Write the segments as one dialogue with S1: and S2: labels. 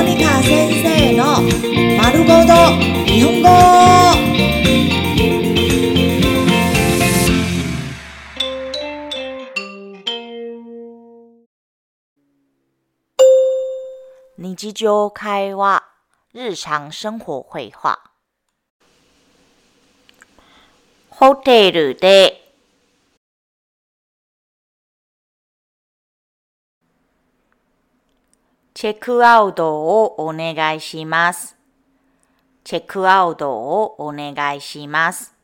S1: モニカ先生の丸ごと日本語。日常会話、日常生活会話。ホテルでチェックアウトをお願いします。チェックアウトをお願いします。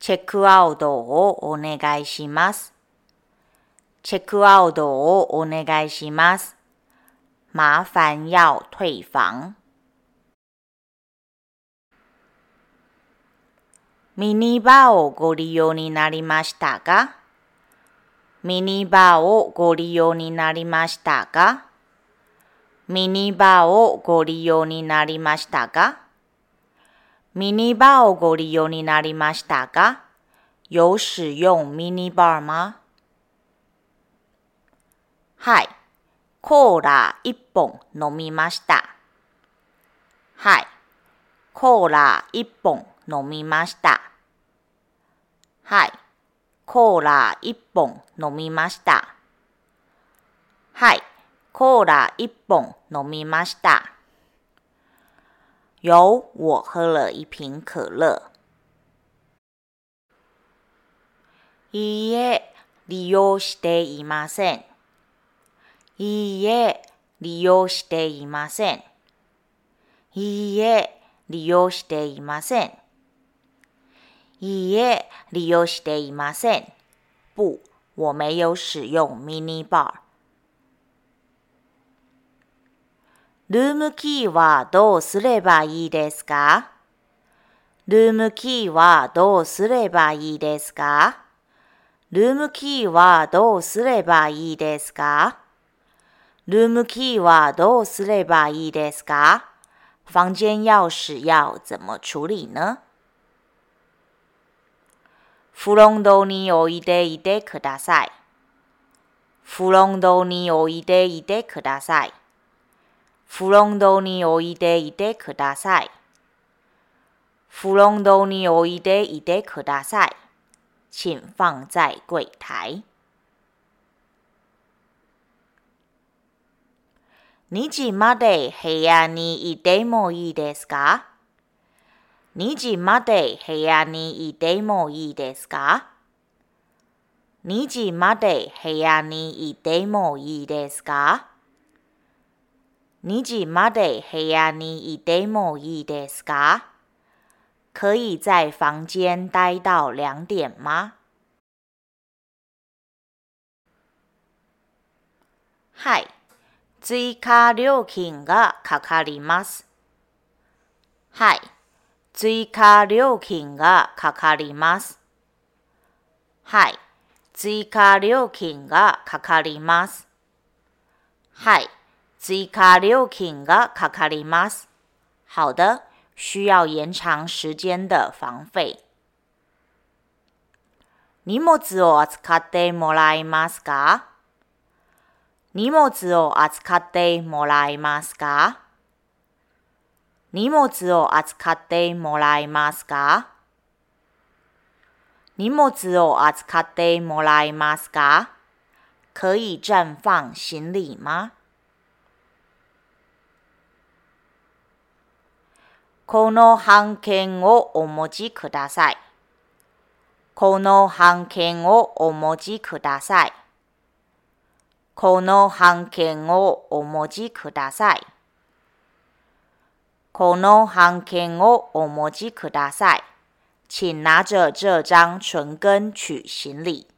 S1: チェックアウトをお願いします。チェックアウトをお願いします。麻烦要退房。ミニバーをご利用になりましたかミニバーをご利用になりましたかミニバーをご利用になりましたかミニバーをご利用になりましたか有使用ミニバー吗？はい。コーラ一本飲みました。はい。コーラ一本飲みました。はい。コーラ一本飲みました。はい。コーラ一本飲みました。有，我喝了一瓶可乐。いいえ、利用していません。いいえ、利用していません。いいえ、利用していません。いいえ、利用していません。不，我没有使用 mini bar。ルームキーはどうすればいいですか？ルームキーはどうすればいいですか？ルームキーはどうすればいいですか？ルームキーはどうすればいいですか？房間钥匙要怎么处理呢？フロンドにおいでいてください。フロンドにおいでいてください。フロンドにおいでいてください。フロンドにおいでいてください。请放在柜台。2時まで部屋にいてもいいですか ?2 時まで部屋にいてもいいですか ?2 時まで部屋にいてもいいですか ?2 時まで部屋にいてもいいですか？可以在房间待到两点吗？はい。追加料金がかかります。はい。追加料金がかかります。はい。追加料金がかかります。はい。追加料金がかかります。好的，需要延长时间的房费。荷物を扱ってもらえますか？荷物を扱ってもらえますか？荷物を扱ってもらえますか？荷物を扱ってもらえますか？可以绽放行李吗？この半券をお持ちください。この半券をお持ちください。この半券をお持ちください。この半券をお持ちください。请拿着这张存根取行李。